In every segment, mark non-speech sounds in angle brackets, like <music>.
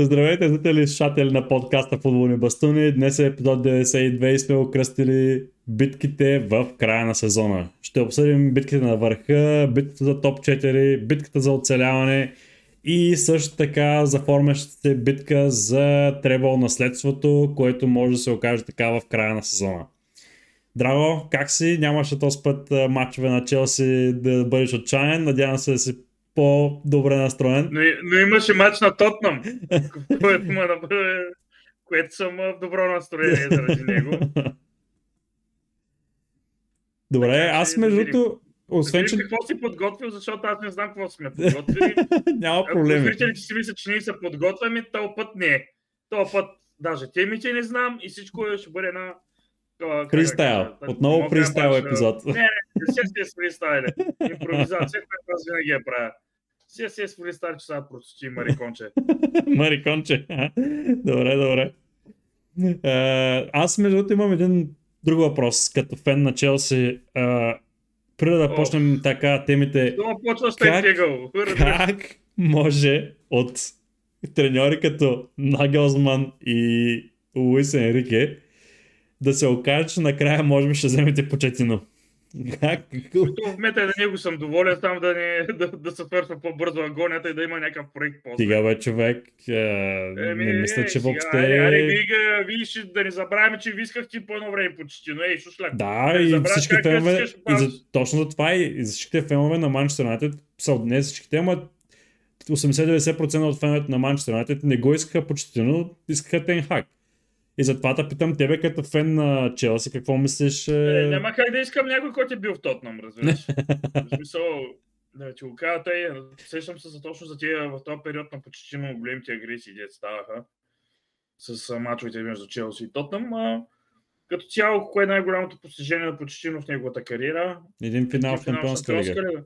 Здравейте, зрители слушатели на подкаста Футболни бастуни. Днес е епизод 92 и сме окръстили битките в края на сезона. Ще обсъдим битките на върха, битката за топ 4, битката за оцеляване и също така заформящата се битка за требол наследството, което може да се окаже така в края на сезона. Драго, как си? Нямаше този път матчове на Челси да бъдеш отчаян. Надявам се да си по-добре настроен. Но, но имаше матч на Тотнам, което, бъде, което съм в добро настроение заради него. Добре, така, аз между другото, освен, че... какво си подготвил, защото аз не знам какво сме подготвили. Няма проблеми. Зрителите си мислят, че ние се подготвяме, този път не. Този път даже темите не знам и всичко ще бъде на Фристайл. Отново фристайл епизод. Не, не, не си е фристайл. Импровизация, която аз винаги я правя. Си си е фристайл, че сега прочети Мариконче. <laughs> Мариконче. добре, добре. Аз между другото имам един друг въпрос, като фен на Челси. Преди да почнем така темите. как, <laughs> как може от треньори като Нагелсман и Луис Енрике да се окаже, че накрая може би ще вземете почетино. <laughs> Как? В момента да него съм доволен, там да, не, да, да се свършва по-бързо агонията и да има някакъв проект после. Сега бе, човек. Е, Еми, не мисля, че въобще... Аре, вига, виж, да не забравяме, че ви исках ти по едно време почти, но ей, шушляк. Да, да и всички фенове, и за, точно за това и, и за всичките фенове на Манчестър Юнайтед са днес всичките, ама 80-90% от феновете на Манчестър Юнайтед не го искаха почти, но искаха Тенхак. И затова те питам тебе като фен на Челси, какво мислиш? Е, е... няма как да искам някой, който е бил в Тотнам, разбираш. <laughs> в смисъл, да ти го кажа, тъй, сещам се за точно за тия в този период на почти много големите агресии, дет ставаха с мачовете между Челси и Тотнам. А, като цяло, кое е най-голямото постижение на Почетино в неговата кариера? Един финал в Шампионска лига.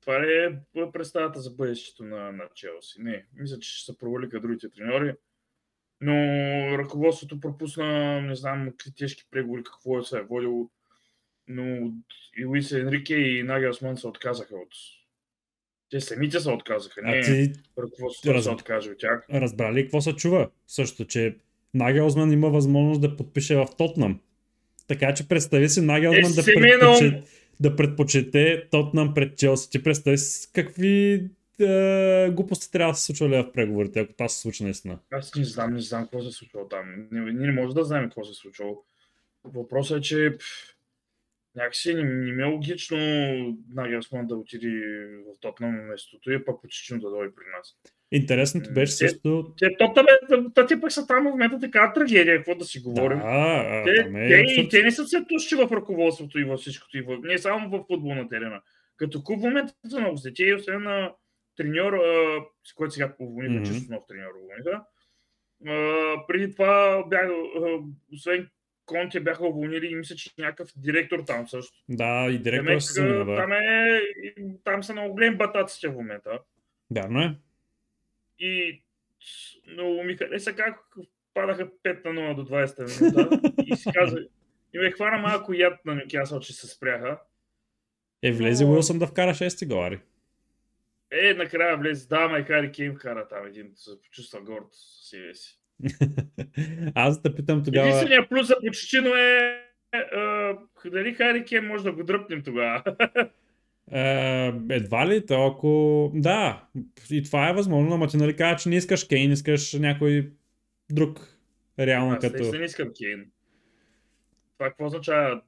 Това е представата за бъдещето на, на Челси. Не, мисля, че ще се провалиха другите треньори но ръководството пропусна, не знам, какви тежки преговори, какво е се е водило, но и Луис Енрике и Нагелсман се отказаха от те самите се отказаха, не а ти... ръководството раз... се откаже от тях. Разбрали какво се чува? Също, че Нагелсман има възможност да подпише в Тотнам. Така че представи си Нагелсман е, да, предпочете, да предпочете Тотнам пред Челси. Ти представи си какви е, глупости трябва да се случва в преговорите, ако това се случи наистина? Аз не знам, не знам какво се е случва там. Ние не, не може да знаем какво се е случило. Въпросът е, че пф, някакси не, не ми е логично Нагелсман да отиде в Тотнам на местото и пък почти да дойде при нас. Интересното беше също... Те, те, те, те пък са там в момента така трагедия, какво да си говорим. Да, те, е, те, абсурд... те, не са се туши в ръководството и във всичкото, и в, не само в футболна терена. Като куп в момента са много и освен на треньор, а, с който сега уволниха, mm-hmm. чисто нов треньор уволниха. преди това бях, а, освен Конте бяха уволнили и мисля, че някакъв директор там също. Да, и директор Демек, се да. Там, е, там са много големи батаците в момента. Вярно е. И много ми хареса как падаха 5 на 0 до 20 минута <laughs> и си каза, и ме хвана малко яд на Нюкасъл, че се спряха. Е, влезе Но... Уилсън да вкара 6 голари. Е, накрая влезе, да, ма и Хари Кейн вкара там един, се почувства горд с себе си. <laughs> Аз да питам тогава... Единственият плюс за Почетино е, е дали Хари Кейн може да го дръпнем тогава. Е, едва ли, то ако... Да, и това е възможно, ама ти нали кажа, че не искаш Кейн, искаш някой друг. Реално аз като... Аз не искам Кейн. Това какво означава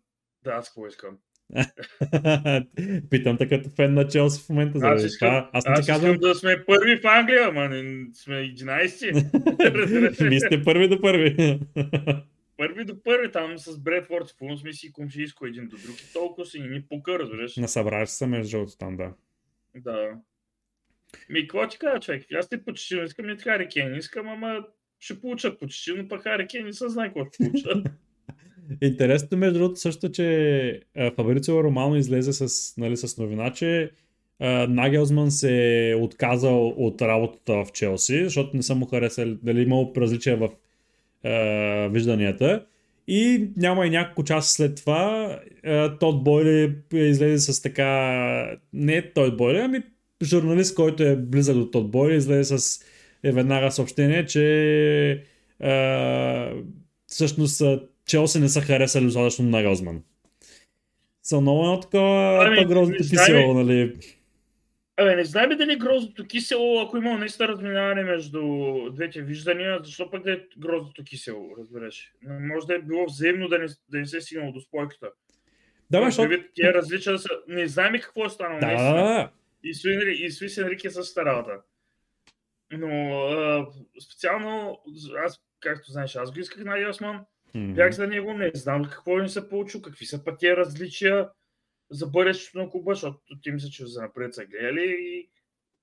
да аз какво искам? <laughs> Питам те като фен на Челси в момента. За аз искам, това. аз, аз казвам... да сме първи в Англия, ама не сме 11. Вие <laughs> сте първи до първи. <laughs> първи до първи, там с Бредфорд, в сме си комшийско един до друг и толкова си ни пука, разбираш. Насъбраш се между жълто там, да. Да. Ми, какво ти кажа, човек? Аз те почти не искам, не Хари Кен искам, ама ще получат почти, но пък Хари не се знае какво ще получат. Интересното между другото също, че Фабрицио Романо излезе с, нали, с новина, че Нагелсман се е отказал от работата в Челси, защото не са му харесали, дали имало различия в е, вижданията. И няма и няколко часа след това е, Тод Бойли излезе с така, не Тод Бойли, ами журналист, който е близък до Тод Бойли, излезе с е веднага съобщение, че а, всъщност Челси не са харесали достатъчно на Розман. Са много едно такова Ами, грозното кисело, нали? Абе, не знаем дали грозното кисело, ако има наистина разминаване между двете виждания, защо пък да е грозното кисело, разбираш? Може да е било взаимно да не, да не се е стигнало до спойката. Да, бе, защото... Различия са... Не знаем какво е станало. Да, да. И с, с Луис Енрике е същата работа. Но а, специално, аз, както знаеш, аз го исках на Ясман, Мгм. бях за него, не знам какво ни се получи, какви са пък тия различия за бъдещето на клуба, защото ти мисля, че за напред са гледали и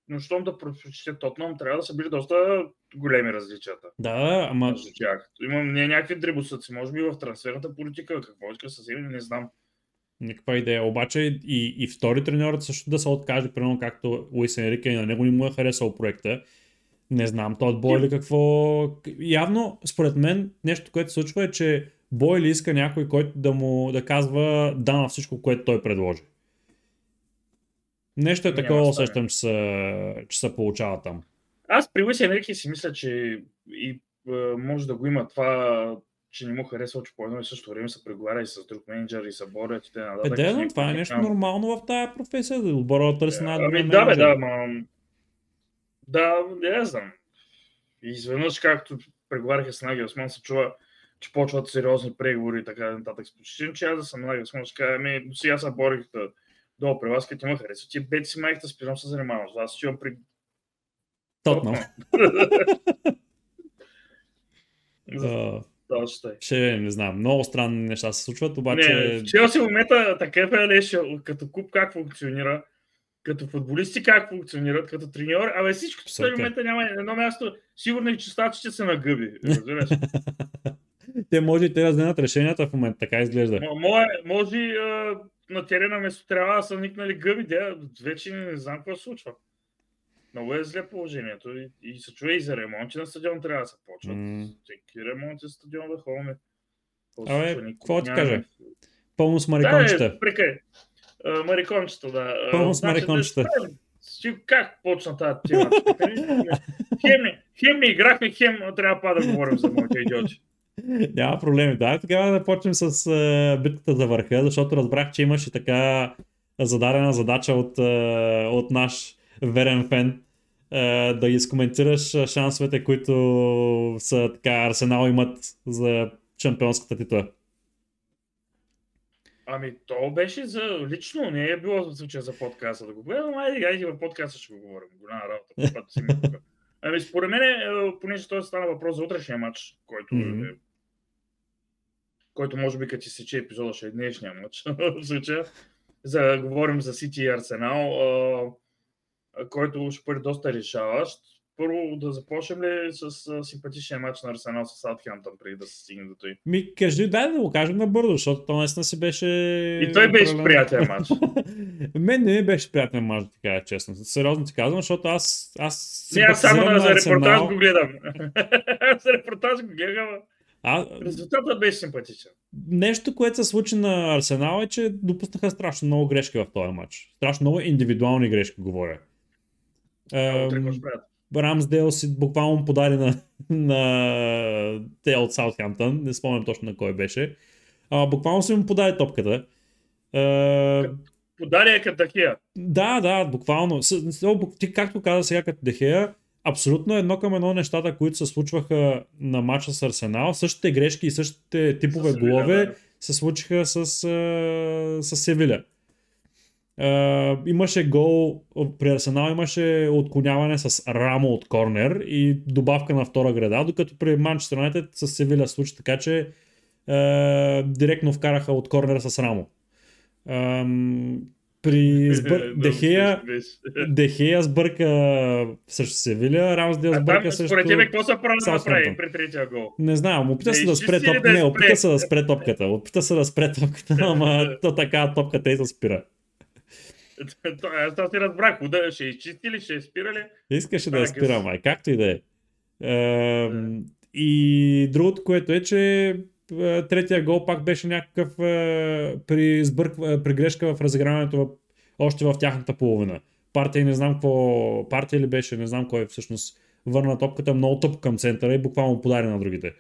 но щом да предпочете Тотнам, трябва да са били доста големи различията Да, ама тях. Имам не някакви дребосъци, може би в трансферната политика, какво иска съвсем не знам. никаква идея. Обаче и, и втори треньорът също да се откаже, примерно както Луис Енрике на него не му е харесал проекта. Не знам, той от Бойли какво... Явно, според мен, нещо, което се случва е, че Бойли иска някой, който да му да казва да на всичко, което той предложи. Нещо е Няма такова, усещам, че се, че се получава там. Аз при Луис Енрике си мисля, че и може да го има това, че не му харесва, че по едно и също време се преговаря и с друг менеджер и се борят и т.н. Е, да, това е нещо нормално в тази професия, да отбора да търси най-добрия Ами да, бе, да, ма... Да, не знам. И изведнъж, както преговаряха с Наги Осман, се чува, че почват сериозни преговори и така нататък. Спочитам, че аз да съм Наги Осман, ще кажа, ами, до сега се борих да долу при вас, като ме харесва. Ти бети си майката, спирам се занимавам. с вас. Аз чувам при <laughs> А, това ще. Ще не знам, много странни неща се случват, обаче... Не, в Челси момента такъв е леш, като клуб как функционира, като футболисти как функционират, като треньор, абе всичко в този момента няма едно място, сигурно и чистачите са на гъби, разбираш. <laughs> те може и те да вземат решенията в момента, така изглежда. М- Може, а, на терена вместо трябва да са никнали гъби, де, вече не знам какво се случва. Много е зле положението и, и се чуе и за ремонти на стадион трябва да се почват. М. Всеки ремонти на стадион да ходим. Абе, какво ти кажа? Пълно с Да, марикончета. е, прекай. Марикончета, да. Пълно с значи, марикончета. да спрем. Си- Как почна тази тема? хем, хем не играхме, хем трябва па да говорим за моите идиоти. Няма проблеми. Да, тогава да почнем с а, битката за върха, защото разбрах, че имаш и така зададена задача от, а, от наш верен фен а, да изкоментираш шансовете, които са така Арсенал имат за шампионската титла. Ами, то беше за лично, не е било в случая за подкаста да го гледам, айде, айде в подкаста ще го говорим. Голяма работа, когато си ми тук. Ами, според мен, е, понеже той стана въпрос за утрешния матч, който Мгм. е който може би като ти сече епизода ще е днешния матч <laughs> в случая. За, говорим за Сити и Арсенал, а, който ще бъде доста решаващ. Първо да започнем ли с а, симпатичния матч на Арсенал с Саутхемптън, преди да се стигне до той. Ми, кажи, дай да го кажем набързо, защото то наистина си беше... И той беше приятен матч. <laughs> Мен не беше приятен мач, да ти кажа честно. Сериозно ти казвам, защото аз, аз Не, аз само на, за репортаж го гледам. <laughs> За репортаж го гледам. А, Резултатът беше симпатичен. нещо, което се случи на Арсенал е, че допуснаха страшно много грешки в този матч. Страшно много индивидуални грешки, говоря. Много Рамсдейл си буквално подаде на, <laughs> на те от Саутхемптън, не спомням точно на кой беше. А, буквално си му подаде топката. Е, Подария като такива. Да, да, буквално. Ти както каза сега като Дехея, абсолютно едно към едно нещата, които се случваха на матча с Арсенал, същите грешки и същите типове С голове да. се случиха с, а, с Севиля. А, имаше гол при Арсенал, имаше отклоняване с рамо от корнер и добавка на втора града, докато при Манчестър Юнайтед с Севиля се случи така, че а, директно вкараха от корнер с рамо. Ам, при Сбър... <laughs> Дехея. Дехея сбърка срещу Севиля, Рамсдел А там, сбърка срещу... според тебе, какво са прави да направи при третия гол? Не знам, опита се да спре топката. да Не, опита се да спре топката. Опита се да спре топката, ама <laughs> то така топката и се спира. <laughs> Аз това си разбрах. Уда, ще изчисти ли, ще е спира ли? Искаше да я спира, май. Както и да е. И другото, което е, че е, третия гол пак беше някакъв е, при, сбърк, е, при грешка в разиграването още в тяхната половина. Партия не знам какво, партия ли беше, не знам кой всъщност върна топката много тъп към центъра и буквално подари на другите.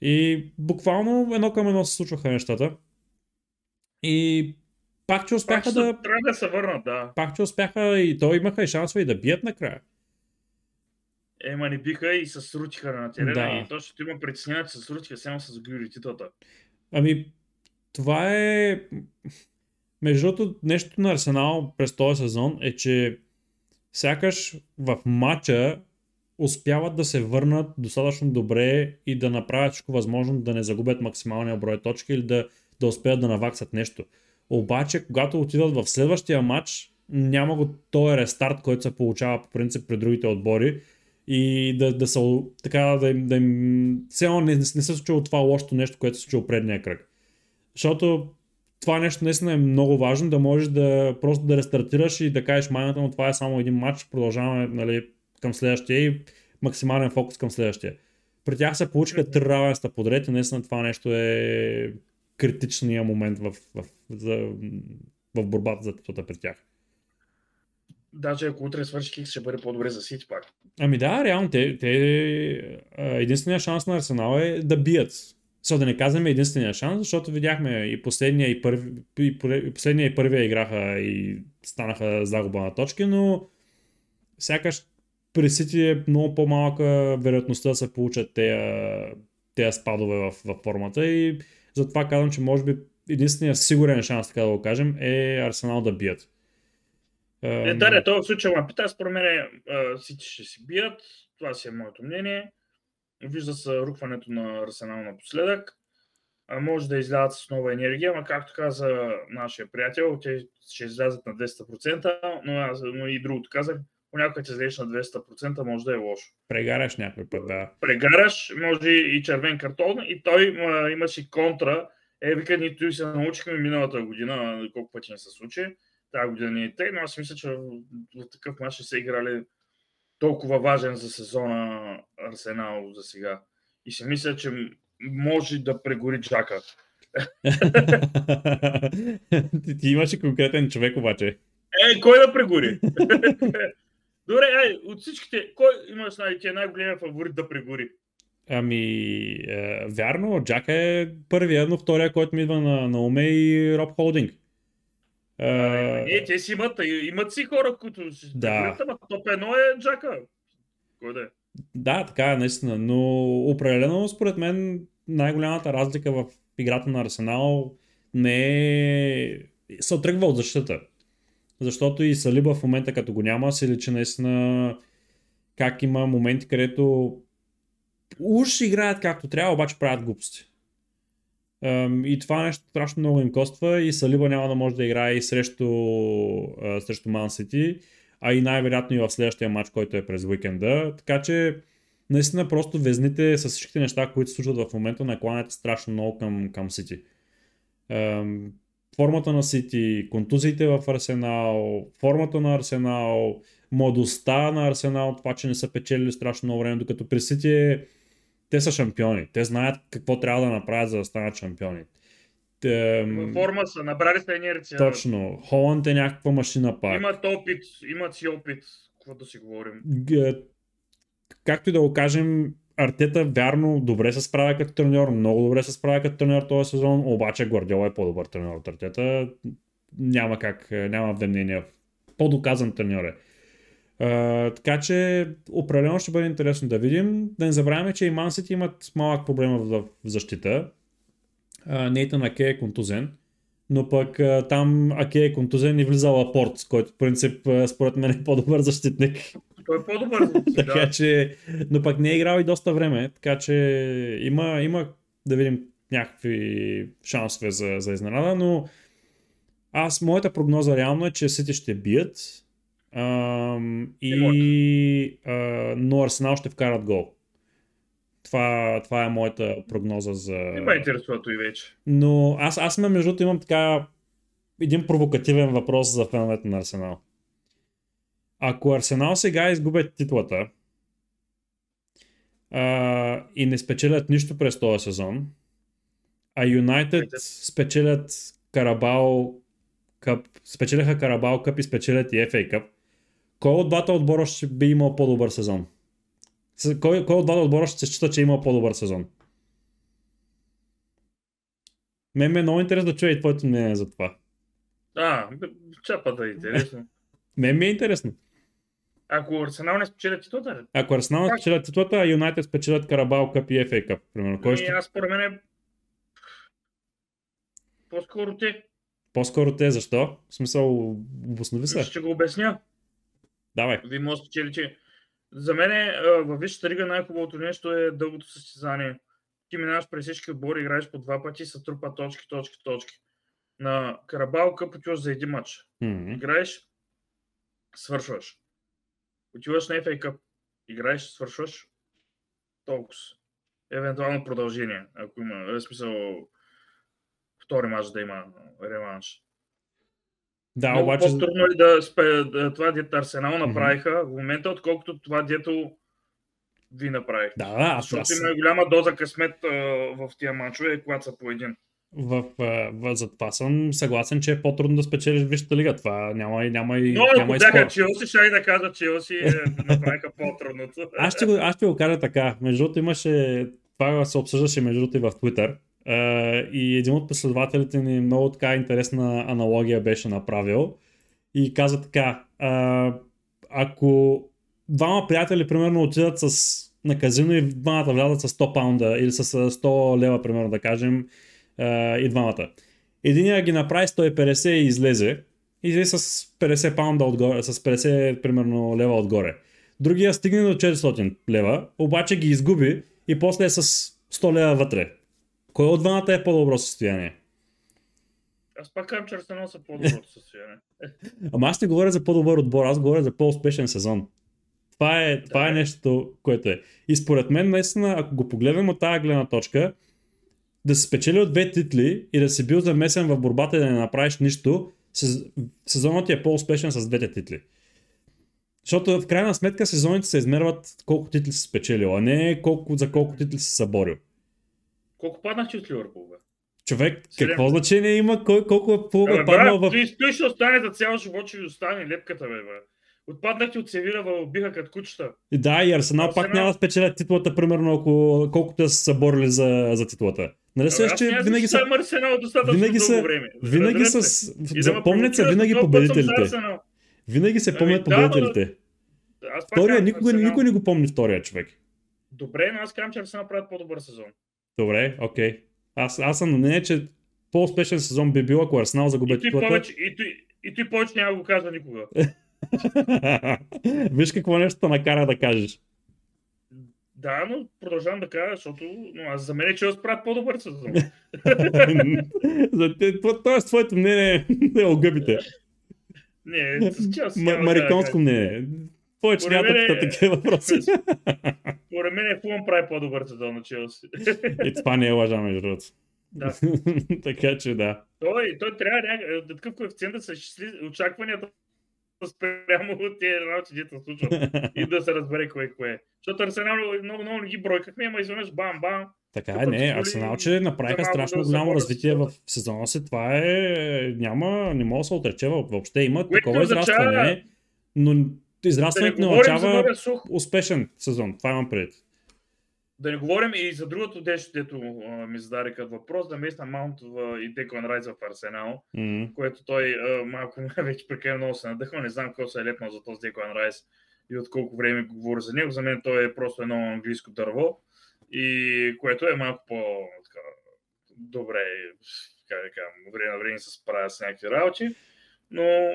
И буквално едно към едно се случваха нещата. И пак, че успяха Пак да... Трябва да се върнат, да. Пак, че успяха и то имаха и шансове и да бият накрая. Ема не биха и се срутиха на терена Да. и точно има притеснение, че се срутиха само с загубили титлата. Ами, това е... Между другото, нещо на Арсенал през този сезон е, че сякаш в матча успяват да се върнат достатъчно добре и да направят всичко възможно да не загубят максималния брой точки или да, да успеят да наваксат нещо. Обаче, когато отидат в следващия матч, няма го този рестарт, който се получава по принцип при другите отбори и да, да са така да им, да им все не, не се случило това лошото нещо, което се случило предния кръг. Защото това нещо наистина е много важно, да можеш да просто да рестартираш и да кажеш майната, но това е само един матч, продължаваме нали, към следващия и максимален фокус към следващия. При тях се получиха три равенства подред и наистина това нещо е критичния момент в, в, за, в борбата за титлата при тях. Даже ако утре свърши Хикс, ще бъде по-добре за Сити пак. Ами да, реално, те, те единствения шанс на Арсенал е да бият. Сега да не казваме единствения шанс, защото видяхме и последния и, първи, и, пър- и последния и първия играха и станаха загуба на точки, но сякаш при Сити е много по-малка вероятността да се получат тези, тези спадове в, в формата и затова казвам, че може би единственият сигурен шанс, така да го кажем, е Арсенал да бият. Е, да, не, това в случая ме пита, според мен а, Сити ще си бият, това си е моето мнение. Вижда се рухването на Арсенал напоследък. А, може да излязат с нова енергия, ама както каза нашия приятел, те ще излязат на 200%, но, аз, но и другото казах, понякога ти излезеш на 200% може да е лошо. Прегаряш някой път, да. Прегараш, може и червен картон и той а, имаше и контра. Е, вика, ние той се научихме миналата година, колко пъти не се случи. Тази година не е тъй, но аз мисля, че в, такъв мач ще са играли толкова важен за сезона Арсенал за сега. И си мисля, че може да прегори Джака. <laughs> ти, ти имаш и конкретен човек обаче. Е, кой да прегори? <laughs> Добре, ай, от всичките, кой имаш най- ти е най-големия фаворит да прегори? Ами, е, вярно, Джак е първия, но втория, който ми идва на, на уме и Роб Холдинг. Е, Не, те си имат, имат си хора, които ще Да. ама топ едно е Джака. Кой да е? да, така е, наистина, но определено според мен най-голямата разлика в играта на Арсенал не е... се отръгва от защита. Защото и Салиба в момента като го няма, се личи наистина как има моменти, където уж играят както трябва, обаче правят глупости. И това нещо страшно много им коства и Салиба няма да може да играе и срещу, срещу Man City, а и най-вероятно и в следващия матч, който е през уикенда. Така че наистина просто везните с всичките неща, които се случват в момента, накланят страшно много към, към Сити. Формата на Сити, контузиите в Арсенал, формата на Арсенал, младостта на Арсенал, това, че не са печелили страшно много време, докато при Сити е те са шампиони. Те знаят какво трябва да направят, за да станат шампиони. Те, Във форма са, набрали са инерция. точно. Холанд е някаква машина пак. Имат опит, имат си опит. Какво да си говорим? Г- Както и да го кажем, Артета вярно добре се справя като треньор, много добре се справя като треньор този сезон, обаче Гвардиола е по-добър треньор от Артета. Няма как, няма две мнения. По-доказан треньор е. Uh, така че определено ще бъде интересно да видим. Да не забравяме, че и City имат малък проблем в, защита. Нейтан Аке е контузен, но пък там Аке е контузен и влиза Лапорт, който в принцип според мен е по-добър защитник. Той е по-добър. <laughs> така да. че, но пък не е играл и доста време, така че има, има да видим някакви шансове за, за изненада, но аз, моята прогноза реално е, че Сити ще бият ам, и, а, но Арсенал ще вкарат гол. Това, това е моята прогноза за... Не ме интересува той вече. Но аз, аз ме, между другото, имам така един провокативен въпрос за феновете на Арсенал. Ако Арсенал сега изгубят титлата а, и не спечелят нищо през този сезон, а Юнайтед спечелят Карабал Къп, спечеляха Карабал Къп и спечелят и FA Къп, кой от двата отбора ще би имал по-добър сезон? Кой, кой от двата отбора ще се счита, че е имал по-добър сезон? Мен ми е много интересно да чуя и твоето мнение за това. А, б- чапата е интересно. Мен ми е интересно. Ако Арсенал не спечелят титлата? Ако Арсенал Как? спечелят титлата, а Юнайтед спечелят Карабал Къп и FA Къп, примерно. Кой Ами, ще... аз според мен е... По-скоро те. По-скоро те, защо? В смисъл, обоснови се. Ще го обясня. Давай. Вие може да спечелите. За мен е, във Висшата лига най-хубавото нещо е дългото състезание. Ти минаваш през всички отбори, играеш по два пъти, се трупа точки, точки, точки. На Карабал къп отиваш за един матч. М, Играеш, свършваш. Отиваш на FA Cup. Играеш, свършваш. Толкова. Евентуално продължение, ако има, в смисъл, втори матч да има реванш. Да, Много обаче... по-трудно е да, спе, да това, дето Арсенал направиха в момента, отколкото това, дето ви направихте. Да, да, аз, Защото аз има голяма доза късмет а, в тия мачове, когато са по един. В, в, в, за това съм съгласен, че е по-трудно да спечелиш Висшата лига. Това няма и, няма и, Но ако няма и бяха. Челси, ще и да кажа, Челси е, направиха по-трудното. Аз ще, го, аз ще го кажа така. Между другото имаше, това се обсъждаше между другото и в Twitter. Uh, и един от последователите ни много така интересна аналогия беше направил. И каза така, uh, ако двама приятели примерно отидат с, на казино и двамата влязат с 100 паунда или с а, 100 лева примерно да кажем uh, и двамата. Единия ги направи 150 и излезе. И излезе с 50 паунда отгоре, с 50 примерно лева отгоре. Другия стигне до 400 лева, обаче ги изгуби и после е с 100 лева вътре. Кой от двамата е по-добро състояние? Аз пак казвам, че Арсенал са по-доброто състояние. <laughs> Ама аз не говоря за по-добър отбор, аз говоря за по-успешен сезон. Това е, това Да. е нещо, което е. И според мен, наистина, ако го погледнем от тази гледна точка, да се спечели от две титли и да си бил замесен в борбата и да не направиш нищо, сез- сезонът ти е по-успешен с двете титли. Защото в крайна сметка сезоните се измерват колко титли си спечелил, а не колко, за колко титли си съборил. Колко паднахте от Ливърпул, бе? Човек, какво значение има кой, колко е плуга паднал в... той, той ще остане за цял живот, ще остане лепката, бе, бе. Отпаднахте от Севиля, убиха като кучета. Да, и Арсенал, Арсенал. пак няма да спечелят титлата, примерно, ако, колкото са се борили за, за титлата. Нали се, че винаги са, Арсенал достатъчно винаги са- време. винаги Разбирате? с... И да ме Запомнят се винаги победителите. Винаги се Ами помнят победителите. Втория, никога, никой не го помни втория човек. Добре, но аз казвам, че Арсенал правят по-добър сезон. Добре, окей. Аз, аз съм на мнение, че по-успешен сезон би бил, ако Арсенал той, титлата. и, той, и той повече няма го казва никога. <laughs> <laughs> Виж какво нещо те накара да кажеш. Да, но продължавам да кажа, защото но аз за мен е, че правят по-добър сезон. <laughs> Тоест, твоето мнение <laughs> е огъбите. Не, с Челси М- мариконско мнение. Повече няма да е- такива въпроси. Според мен е Фулъм прави по-добър сезон на Челси. И това не е лъжа, между другото. Да. така че да. той, той трябва някакъв коефициент да се изчисли очакванията <laughs> спрямо от тези работи, дето случват. И да се разбере кое кое е. Защото Арсенал много, много не ги бройкахме, ама изведнъж бам, бам. Така е, не, Арсенал, че направиха страшно да голямо развитие в сезона си. Това е... Няма, не мога да се отрече въ- въобще. Има Което такова израстване, но Да не израстването не означава успешен сезон. Това имам предвид. Да не говорим и за другото нещо, дето ми зададе като въпрос, да местна Маунт и Деклан Райс в Арсенал, М. което той а, малко <laughs> вече прекалено много се надъхва. Не знам какво се е лепнал за този Деклан Райс и от колко време говори за него. За мен той е просто едно английско дърво, и което е малко по така, добре, как да кажа, време на време се справя с някакви работи, но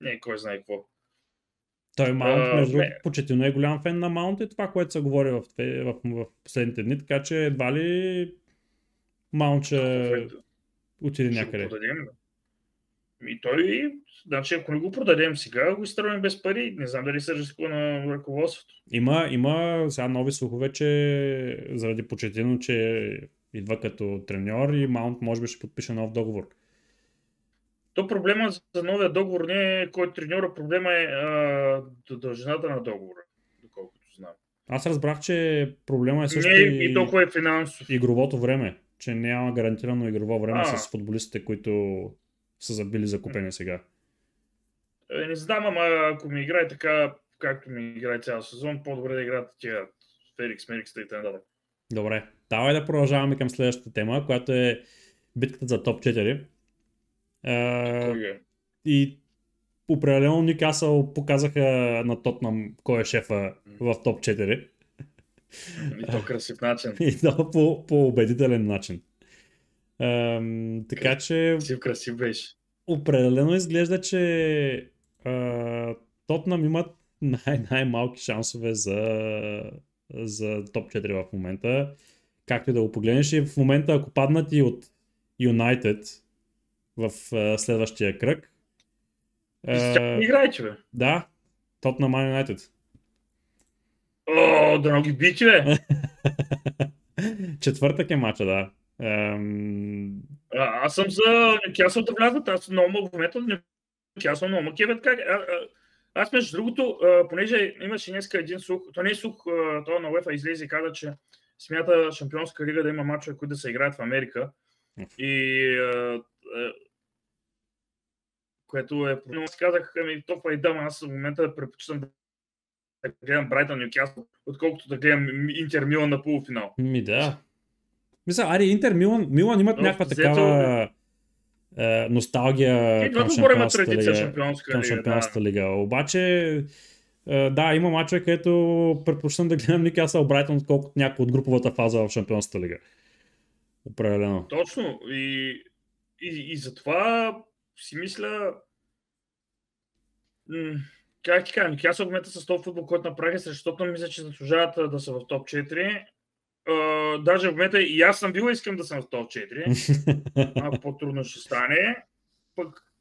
не кой знае какво. Той Маунт, А, между другото, почетено е голям фен на Маунт и това, което се говори в, в, в последните дни, така че едва ли Маунт ще отиде Ще го някъде. продадем. И той, значи ако не го продадем сега, го изтърваме без пари. Не знам дали се рискува на ръководството. Има, има сега нови слухове, че заради почетено, че идва като треньор и Маунт може би ще подпише нов договор. То проблема за новия договор не е кой е треньора, проблема е а, дължината на договора, доколкото знам. Аз разбрах, че проблема е също Не и, и толкова е финансов. игровото време, че няма гарантирано игрово време А. с футболистите, които са забили закупени сега. Е, Не знам, ама ако ми играе така, както ми играе цял сезон, по-добре да играят тия Ферикс, Мерикс и т.н. Добре, давай да продължаваме към следващата тема, която е битката за топ 4. Uh, е? и определено Никасъл показаха на Тотнам кой е шефа в топ 4. И то красив начин. <laughs> И то по, по убедителен начин. Ам, така че Красив, красив беше. определено изглежда, че а, Тотнам имат най- най-малки шансове за, за топ 4 в момента. Както и да го погледнеш. И в момента, ако паднат и от Юнайтед в а, следващия кръг, а, играе, че бе. да, Тотнам Man Юнайтед. О, да ги бити, бе. <laughs> Четвъртък е мача, да. Ам, А, аз съм за Нюкасъл да влязат. Аз много мога в момента Нюкасъл много ма кевят как. А, а, аз между другото, а, понеже имаше днеска един слух, то не е слух, то на UEFA излезе и каза, че смята Шампионска лига да има мачове, които да се играят в Америка. И а, което е... Но аз казах, ами толкова и дам, аз в момента предпочитам да гледам Брайтън Нюкасъл, отколкото да гледам Интер Милан на полуфинал. Ми да. Мисля, ари Интер Милан, Милан имат Но, някаква взето- такава е, носталгия И към Шампионската лига. Шампионска Към лига. Да. Шампионската лига. Обаче, е, да, има мачове, където предпочитам да гледам Никасъл Брайтън, отколкото някой от груповата фаза в Шампионската лига. Определено. Точно. И, и, и затова си мисля. М- как ти кажа, в момента с този футбол, който направиха, срещу Тотнъм, мисля, че заслужават да са в топ 4. А, даже в момента и аз съм бил, искам да съм в топ 4. <laughs> Малко по-трудно ще стане. Пък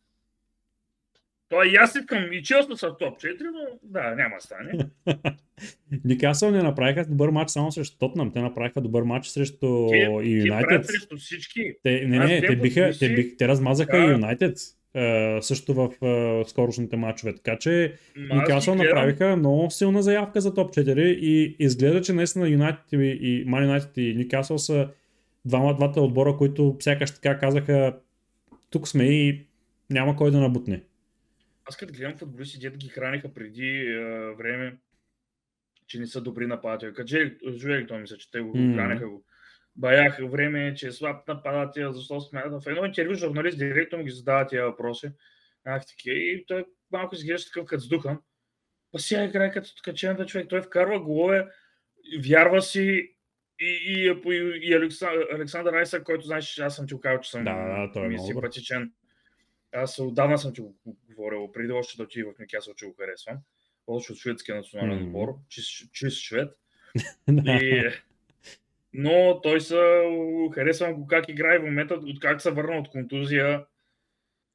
той и аз искам и да са топ 4, но да, няма стане. <laughs> Никасъл не направиха добър матч само срещу Тотнам. Те направиха добър матч срещу и Юнайтед. срещу всички. Те, не, не, те, биха, те, бих, те размазаха Да. Юнайтед също в а, скорошните матчове. Така че гледам. направиха много силна заявка за топ 4 и изглежда, че наистина Юнайтед и, Man United и Нюкасъл са двама, двата отбора, които сякаш така казаха тук сме и няма кой да набутне. Аз като гледам футболисти, дето ги храниха преди е, време, че не са добри нападатели. Като Жуели, той мисля, че те го М. хранеха го. Баяха време, че е слаб нападател, защо смятат. В едно интервю журналист директно му ги задава тия въпроси. Ах, такива. И той малко изглежда такъв като сдухан. Па сега играе като качената човек. Той вкарва голове, вярва си и, и, и, и Александър, Александър Айсак, който знаеш, аз съм ти казал, че съм Да, да, той е добър. симпатичен. Аз отдавна съм ти го говорил, преди още да отида в Нюкасъл, че го харесвам. Още от шведския национален Мгм. отбор, чист, чист швед. <laughs> И... Но той са, харесвам го как играе в момента, от как се върна от контузия.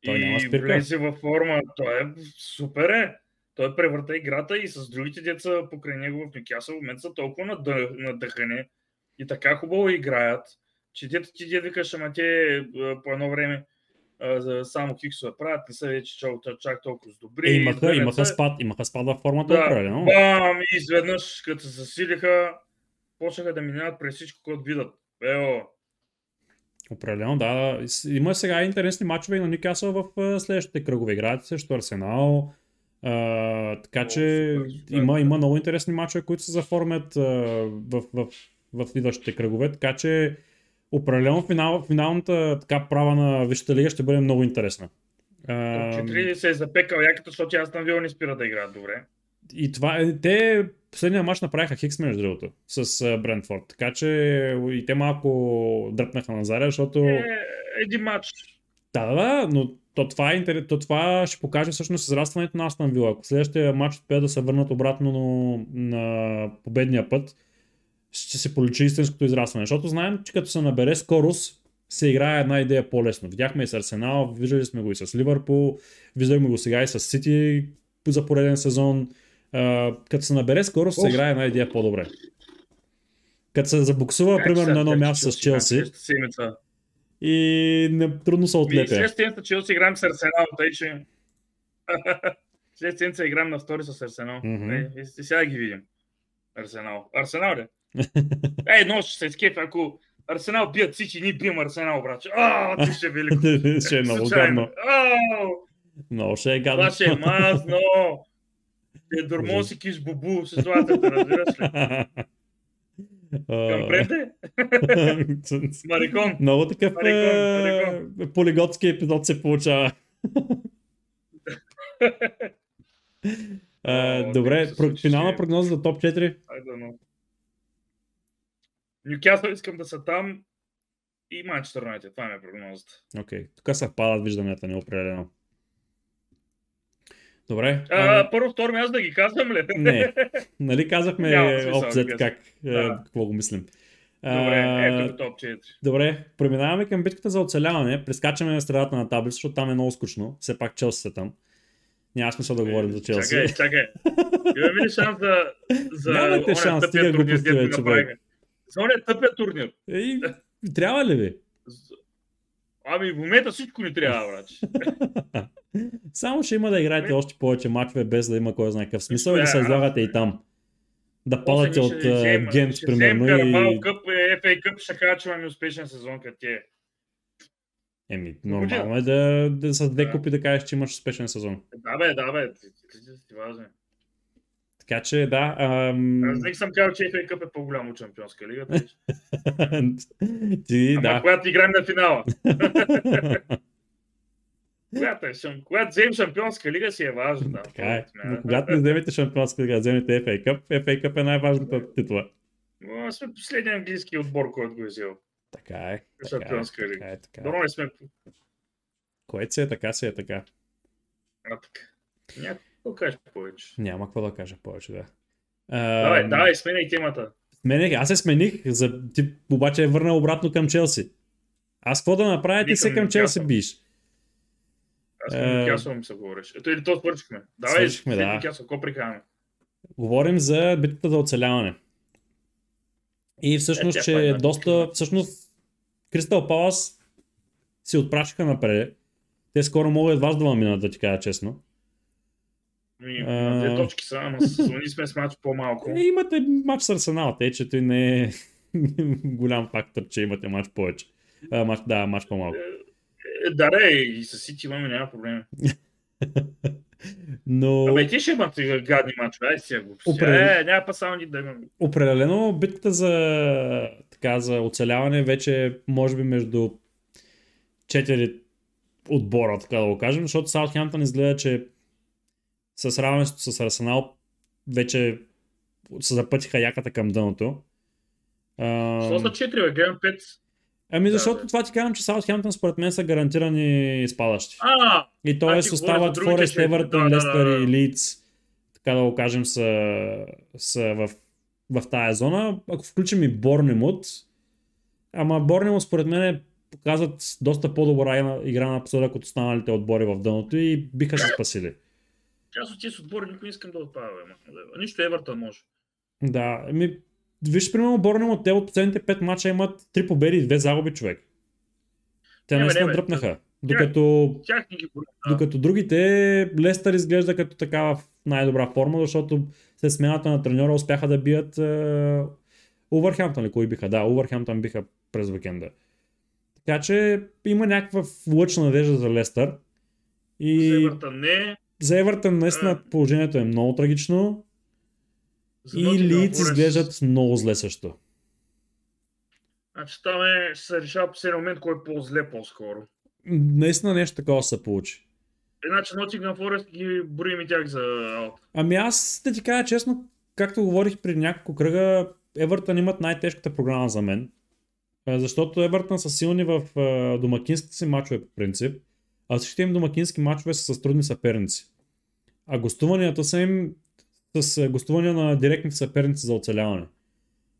Той и влезе във форма. Той е супер е. Той превърта играта и с другите деца покрай него в Нюкасъл в момента са толкова надъх, надъхани и така хубаво играят, че дето ти дед викаш, ама те по едно време а, за само киксове правят, не са вече чак, чак толкова с добри. Е, имаха, имаха, спад, имаха спад във формата, Да, определено. бам, и изведнъж, като се засилиха, почнаха да минават през всичко, което видят. Ео, Определено, да. Има сега интересни матчове и на Нюкасъл в следващите кръгове. Играят срещу Арсенал. А, така О, че супер, има, да. има много интересни матчове, които се заформят а, в, в, в идващите кръгове. Така че определено финал, финалната така права на Висшата лига ще бъде много интересна. Четири се е запекал яката, защото аз там вил не спира да играят добре. и това е, те последния матч направиха Хикс между другото с Брентфорд. Така че и те малко дръпнаха на заря, защото... Е, един матч. Да, да, да, но то това, е интерес, то това ще покаже всъщност израстването на Астан Вила. Ако следващия матч успеят да се върнат обратно на, на победния път, ще се поличи истинското израстване. Защото знаем, че като се набере скорост, се играе една идея по-лесно. Видяхме и с Арсенал, виждали сме го и с Ливърпул, виждаме го сега и с Сити за пореден сезон. А, като се набере скорост, се играе една идея по-добре. Като се забуксува, примерно, на едно място с Челси, и не, трудно се отлепя. Следващата седмица Челси играем с Арсенал, тъй че... <laughs> Следващата седмица играем на втори с Арсенал. Е, и, и сега ги видим. Арсенал. Арсенал ли? <laughs> Ей, но ще се скеф, ако Арсенал бият Сити, ние бием Арсенал, братче. А, ти ще е велико. <laughs> ще е много гадно. Много ще е гадно. Това ще е мазно. <laughs> Е, дормоси киш бубу с златата, разбираш ли? Към Бренде? Марикон. Много такъв е, полиготски епизод се получава. О, добре, финална прогноза за топ 4. Айде, но. Нюкасъл искам да са там и Манчестър Юнайтед. Това ми е прогнозата. Окей, тук съвпадат вижданията ни определено. Добре. А, ами, първо, второ място да ги казвам ли? Не. <laughs> нали казахме да обзет как, е, Да. какво го мислим. Добре, А, ето го топ 4. Добре, преминаваме към битката за оцеляване. Прескачаме на средата на таблица, защото там е много скучно. Все пак Челси са там. Няма смисъл да говорим за Челси. Чакай, чакай. Имаме ли шанс за... за <laughs> Нямате шанс, стига глупости, дето бе, го човек. направиха? За оня тъпия турнир. Ей, трябва ли ви? Ами в момента всичко ни трябва, брат. <laughs> Само ще има да играете Не. още повече мачове, без да има кой знае какъв смисъл да се е, излагате и там. Да падате от ще взема- Гент, ще примерно. Карабао И... къп, е, FA къп, ще кажа, че имаме успешен сезон като ти е. Еми, нормално е да, да с две Да. купи да кажеш, че имаш успешен сезон. Да, бе, да, бе. Ти, ти, ти, ти важно. е. Така че, да. Ам... Аз не съм казал, че FA къп е по-голямо от Шампионска лига. <laughs> Ти, Ама да. когато играем на финала. <laughs> Когато, е, шам- когато вземем Шампионска лига си е важно. Да, така е. Но когато не вземете шампионска лига, вземете FA Cup, FA Cup е най-важната титла. Но сме последния английски отбор, който го е взел. Така е. Така е, Шампионска лига. така е, така е. Добро не сме. Което си е така, си е така. А, така. Някой да кажеш повече. Няма какво да кажа повече, да. Давай, Ам, давай, сменяй темата. Смених, аз се смених, за, ти обаче е върнал обратно към Челси. Аз какво да направя, ти се към. Челси биш. Аз Е, към ми се говориш. Ето или то свършихме. Давай, Свършихме, да. Какво прикараме? Говорим за битката за оцеляване. И всъщност, Е, че да. доста, всъщност, Кристал Палас си отпрашиха напред. Те скоро могат едва да минат, да ти кажа честно. Ми, А. на две точки са, ама с Луни сме с матч по-малко. Е, имате матч с Арсенал, тъй че той не е <laughs> голям фактор, че имате матч повече. А, матч, да, матч по-малко. Е, да, ре, и с Сити имаме, няма проблем. <laughs> Но Абе, ти ще имат и гадни мачове, ай си го. Определено. Е, няма па само ни да имаме. определено битката за, така, за оцеляване вече е, може би между 4 отбора, така да го кажем, защото Саутхемптън изгледа, че с равенството с Арсенал вече се запътиха яката към дъното. А, Що са 4, бе, гледам 5. Ами Да, защото бе. това ти казвам, че Саутхемптън според мен са гарантирани спадащи. А, И т.е. остават Форест, Да, да, Лестър да, да. и Лидс, така да го кажем, са, са в, в тая зона. Ако включим и Борнемут, ама Борнемут според мен показват доста по-добра игра- игра напоследък от останалите отбори в дъното и биха се спасили. Част от тези отбори никой не искам да отпада. Нищо Евертън може. Да, ами, виж, примерно Борнемут, те от последните 5 мача имат 3 победи и 2 загуби човек. Те наистина дръпнаха. Докато Тях боли. Да. Докато другите, Лестър изглежда като така в най-добра форма, защото след смената на треньора успяха да бият е, Увърхемптън ли? Кои биха? Да, Увърхемптън биха през уикенда. Така че има някаква лъчна надежда за Лестър. И За Евертън не. За Евертън наистина положението е много трагично. За И Лидс Forest- изглеждат много зле също. Значи там е, ще се решава в последния момент кой е по-зле по-скоро. Наистина нещо такова се получи. Иначе Nottingham Forest ги броим и тях за аут. Ами аз да ти кажа честно, както говорих при няколко кръга, Евертън имат най-тежката програма за мен. А, Защото Евертън са силни в а, домакинските си мачове по принцип, а всичките им домакински мачове са с трудни съперници. А гостуванията са им с а, гостувания на директните съперници за оцеляване.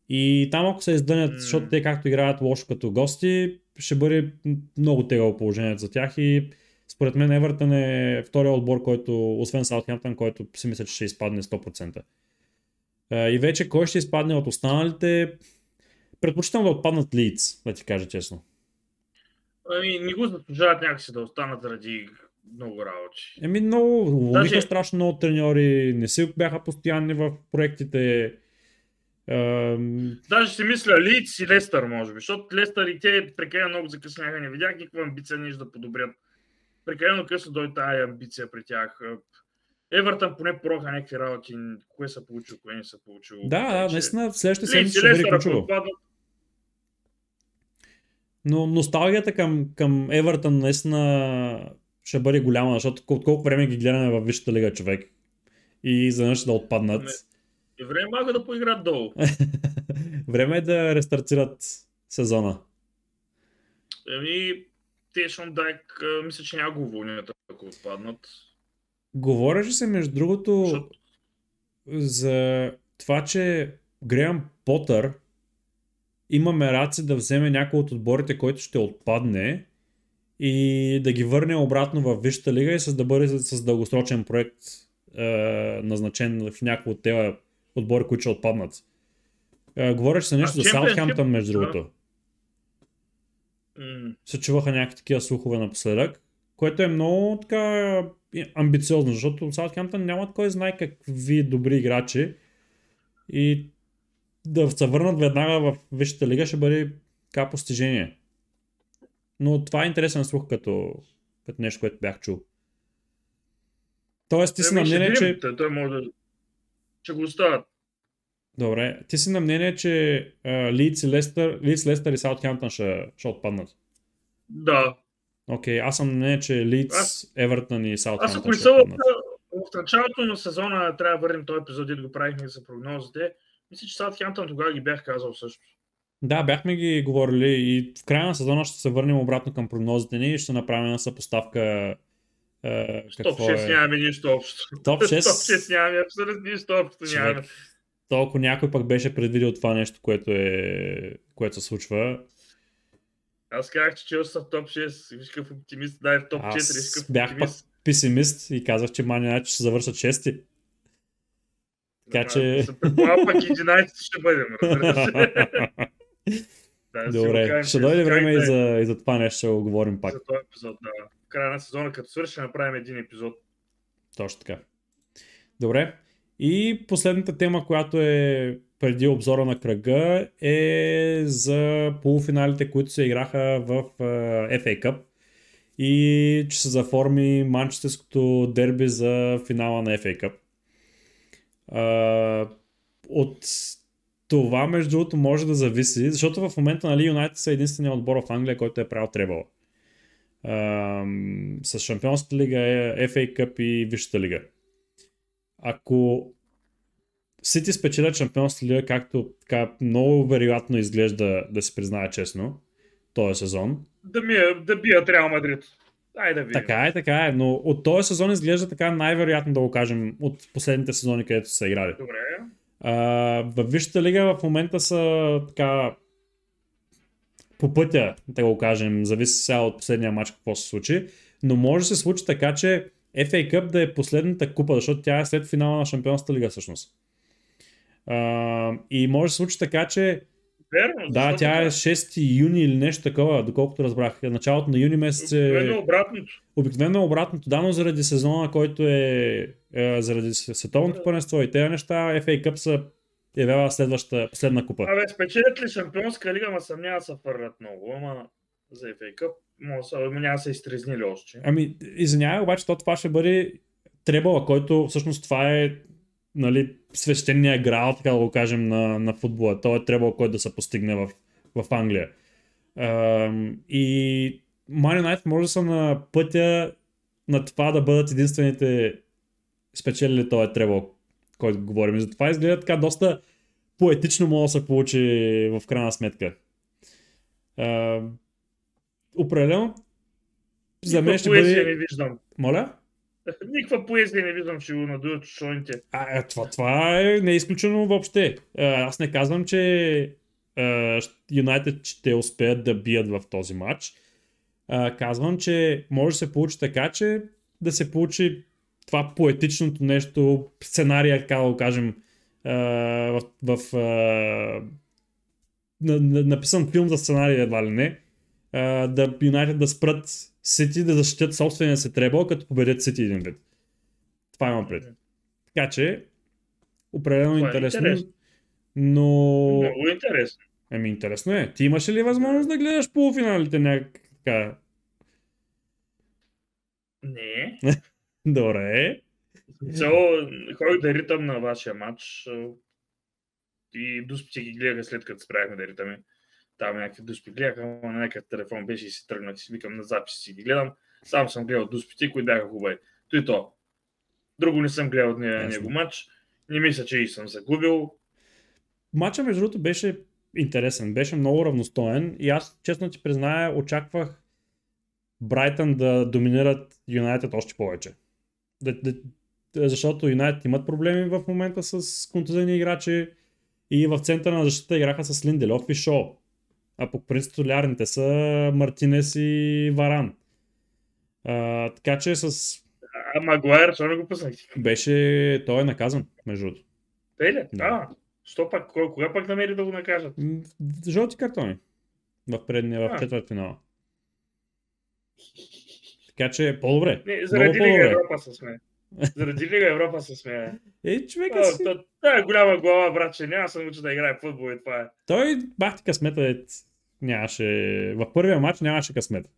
И там ако се издънят, М. защото те както играят лошо като гости, ще бъде много тегаво положението за тях и според мен Евертън е втория отбор, който, освен Саутхемптън, който си мисля, че ще изпадне 100%. А, И вече кой ще изпадне от останалите? Предпочитам да отпаднат Лидс, да ти кажа честно. Ами, не го заслужават някакси да останат заради много работи. Еми много, уволниха Даже- страшно много треньори, не си бяха постоянни в проектите. Ам, Даже си мисля Лидс и Лестър, може би, защото Лестър и те прекалено много закъсняха, не видях никаква амбиция нещо да подобрят. Прекалено късно дойде тая амбиция при тях. Евертън поне проха някакви работи, кое са получил, кое не са получил. Да, да, наистина в следващата седмица ще бъде Лестър, ако ключово. отпаднат, Но носталгията към, към Евертън наистина ще бъде голяма, защото от колко време ги гледаме във Висшата лига човек и изведнъж да отпаднат. Не. Време малко да поиграят долу. <laughs> време е да рестартират сезона. Еми, те Шондайк, мисля, че няма го уволнят, ако отпаднат. Говореше се между другото Защото за това, че Греъм Потър има мераци да вземе някой от отборите, който ще отпадне и да ги върне обратно в Висшата лига и с да бъде с, дългосрочен проект е, назначен в някои от тези отбори, които ще отпаднат. Е, говореше се нещо А, за? Саутхемптън, между другото. м, се чуваха някакви такива слухове напоследък, което е много така амбициозно, защото Саутхемптън нямат кой знае какви добри играчи и да се върнат веднага в Висшата лига ще бъде така постижение. Но това е интересен слух като, като нещо, което бях чул. Тоест ти си на мнение, че... Той може да... Ще го оставят. Добре, ти си на мнение, че Лидс и Лестър, Лидс, Лестър и Саутхемптън ще, ще отпаднат. Да. Окей, аз съм на мнение, че Лидс, Аз- Евертън и Аз Саутхемптън ако ще са в, отпаднат. в началото на сезона трябва да върнем този епизод, дето го правихме за прогнозите. Мисля, че Саутхемптън тогава ги бях казал също. Да, бяхме ги говорили и в края на сезона ще се върнем обратно към прогнозите ни и ще направим една съпоставка. Е, топ какво 6 е. нямаме нищо общо. Топ С 6? топ 6 нямаме абсолютно нищо общо. Нямаме. Толкова някой пък беше предвидил това нещо, което, е, което се случва. Аз казах, че Челси са в топ 6. Виж какъв оптимист. Дай в топ 4. Виж Аз бях пък песимист и казах, че Мани ще завършат шести. Така че- се предполага пък 11 ще бъдем. <laughs> Да, Добре, кажем, ще дойде време да и за, и за това нещо, ще го говорим пак. за този епизод. Да. В края на сезона, като свърши, ще направим един епизод. Точно така. Добре. И последната тема, която е преди обзора на кръга е за полуфиналите, които се играха в FA Cup и че се заформи манчестерското дерби за финала на FA Cup. От това, между другото, може да зависи, защото в момента нали, Юнайтед са единствения отбор в Англия, който е правил требала. Ам, с Шампионската лига, е FA Cup и Висшата лига. Ако Сити спечелят Шампионската лига, както така много вероятно изглежда да се признае честно, този сезон. Да, ми, е- да бият Реал Мадрид. Дай да видим. Така е, така е, но от този сезон изглежда така най-вероятно да го кажем от последните сезони, където са играли. Добре. А, в Висшата лига в момента са така по пътя, да го кажем, зависи сега от последния матч какво се случи, но може да се случи така, че FA Cup да е последната купа, защото тя е след финала на Шампионската лига всъщност. А, и може да се случи така, че Верно, да, тя е 6 юни или нещо такова, доколкото разбрах. Началото на юни месец е... Обикновено обратното. Обикновено обратното, да, но заради сезона, който е, е заради световното първенство и тези неща, FA Cup се явява следващата, последна купа. Абе, спечелят ли Шампионска лига, ма съм няма да се фърлят много, ама за FA Cup може да няма да се изтрезнили още. Ами, извинявай, обаче то това ще бъде требала, който всъщност това е нали, свещения грал, така да го кажем, на, на футбола. Той е требал, който да се постигне в, в Англия. Ам, и Man United може да са на пътя на това да бъдат единствените спечелили този требал, който говорим. И затова изгледа така доста поетично може да се получи в крайна сметка. Ам, определено за мен ще бъде... не виждам. Моля? <laughs> Никаква поезия не виждам, ще го надуят шоните. А, е, това, това е неизключено въобще. А, Аз не казвам, че а, Юнайтед ще успеят да бият в този матч. Казвам, че може да се получи така, че да се получи това поетичното нещо, сценария, така да го кажем, в, в на, на, написан филм за сценария едва ли не, да Юнайтед да спрат Сити, да защитят собствения си требъл, като победят Сити един вид. Това имам пред. Така че, определено Това е интересно, интересно. но... Много интересно. Еми, интересно е. Ти имаш ли възможност да гледаш полуфиналите някак така? Не. <laughs> Добре. Цяло, ходих да ритам на вашия матч и дуспите ги гледаха след като спряхме да ритаме. Там някакви дуспи гледаха, но на някакъв телефон беше и си тръгнах, си викам на запис си ги гледам. Сам съм гледал дуспите, които бяха хубави. То и то. Друго не съм гледал от него матч. Не мисля, че и съм загубил. Матча, между другото, беше интересен. Беше много равностоен и аз, честно ти призная, очаквах Брайтън да доминират Юнайтед още повече. Да, да, защото Юнайтед имат проблеми в момента с контузени играчи и в центъра на защита играха с Линделев и Шоу. А по принцип солярните са Мартинес и Варан. А, така че с... А Магуайер, защо не го пуснах? Беше... Той е наказан, между другото. Те ли? Да. А, що пак? Кога пак намери да го накажат? Жълти картони. В предния, в четвърт финала. Така че е по-добре. Не, заради Лига Европа се сме. Заради Лига Европа се сме. Е, човека си... Та е голяма глава, братче. Няма се научи да играе футбол и това е. Той бахти късмета е... Нямаше... В първия матч нямаше късмет.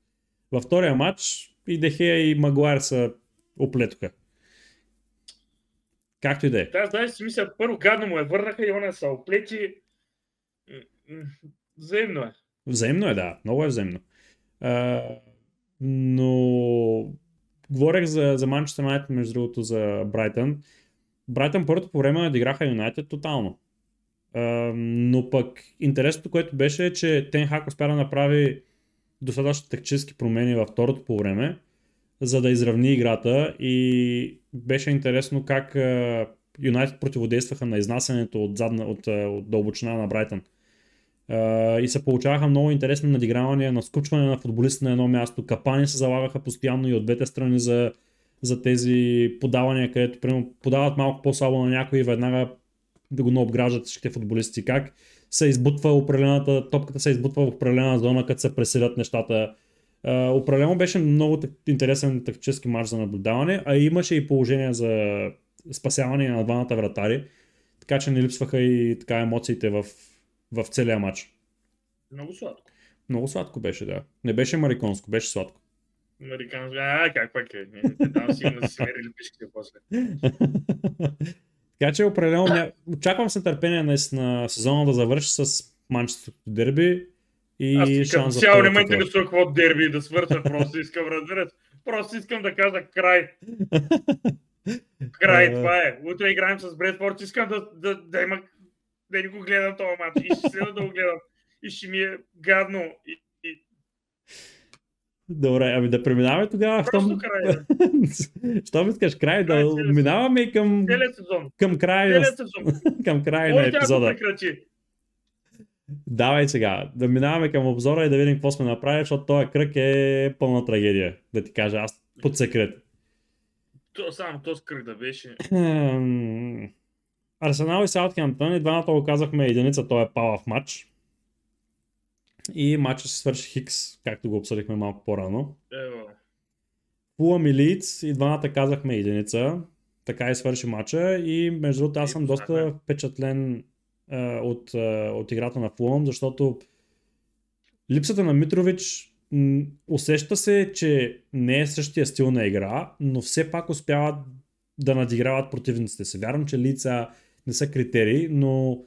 Във втория матч и Дехея и Магуайр са оплетоха. Както и да е. Да, знаеш си мисля, първо гадно му е върнаха и он са оплети. Взаимно е. Взаимно е, да. Много е взаимно. А, но говорех за, за Манчестър Юнайтед, между другото, за Брайтън. Брайтън първото по време надиграха Юнайтед тотално. Но пък интересното, което беше е, че Тен Хак успя да направи достатъчно тактически промени във второто по време, за да изравни играта и беше интересно как Юнайтед противодействаха на изнасянето от, задна, от, от дълбочина на Брайтън и се получаваха много интересни надигравания, на скучване на футболиста на едно място. Капани се залагаха постоянно и от двете страни за, за тези подавания, където примерно, подават малко по-слабо на някой и веднага да го наобграждат всичките футболисти. Как се избутва определената, топката се избутва в определена зона, като се преселят нещата. Определено беше много интересен тактически марш за наблюдаване, а имаше и положение за спасяване на двамата вратари, така че не липсваха и така емоциите в, в целия матч. Много сладко. Много сладко беше, да. Не беше мариконско, беше сладко. Мариканско, а, как пак е? Там си мерили пишките после. <laughs> така че определено ня... очаквам с нетърпение на сезона да завърши с Манчестър дерби и Аз искам, цяло не ме интересува какво дерби да свърша, просто искам разбират. Просто искам да кажа край. Край, това е. Утре играем с Бредфорд, искам да, да, да има да не го гледам този матч и ще следа да го гледам и ще ми е гадно. И, и... Добре, ами да преминаваме тогава. Просто щом... край. Да. <laughs> Щом искаш край, край да минаваме към... Целият сезон. Към край, Целият сезон. <laughs> към край на епизода. Давай сега, да минаваме към обзора и да видим какво сме направили, защото този кръг е пълна трагедия, да ти кажа, аз под секрет. То, само този кръг да беше. Арсенал и Саутхемптън и двамата го казахме единица, той е пала в матч. И матча се свърши Хикс, както го обсъдихме малко по-рано. Фулъм и Лиц и двамата казахме единица. Така и свърши матча и между другото аз съм доста впечатлен а, от, а, от играта на Фулъм, защото липсата на Митрович м- усеща се, че не е същия стил на игра, но все пак успяват да надиграват противниците си. Вярвам, че лица не са критерии, но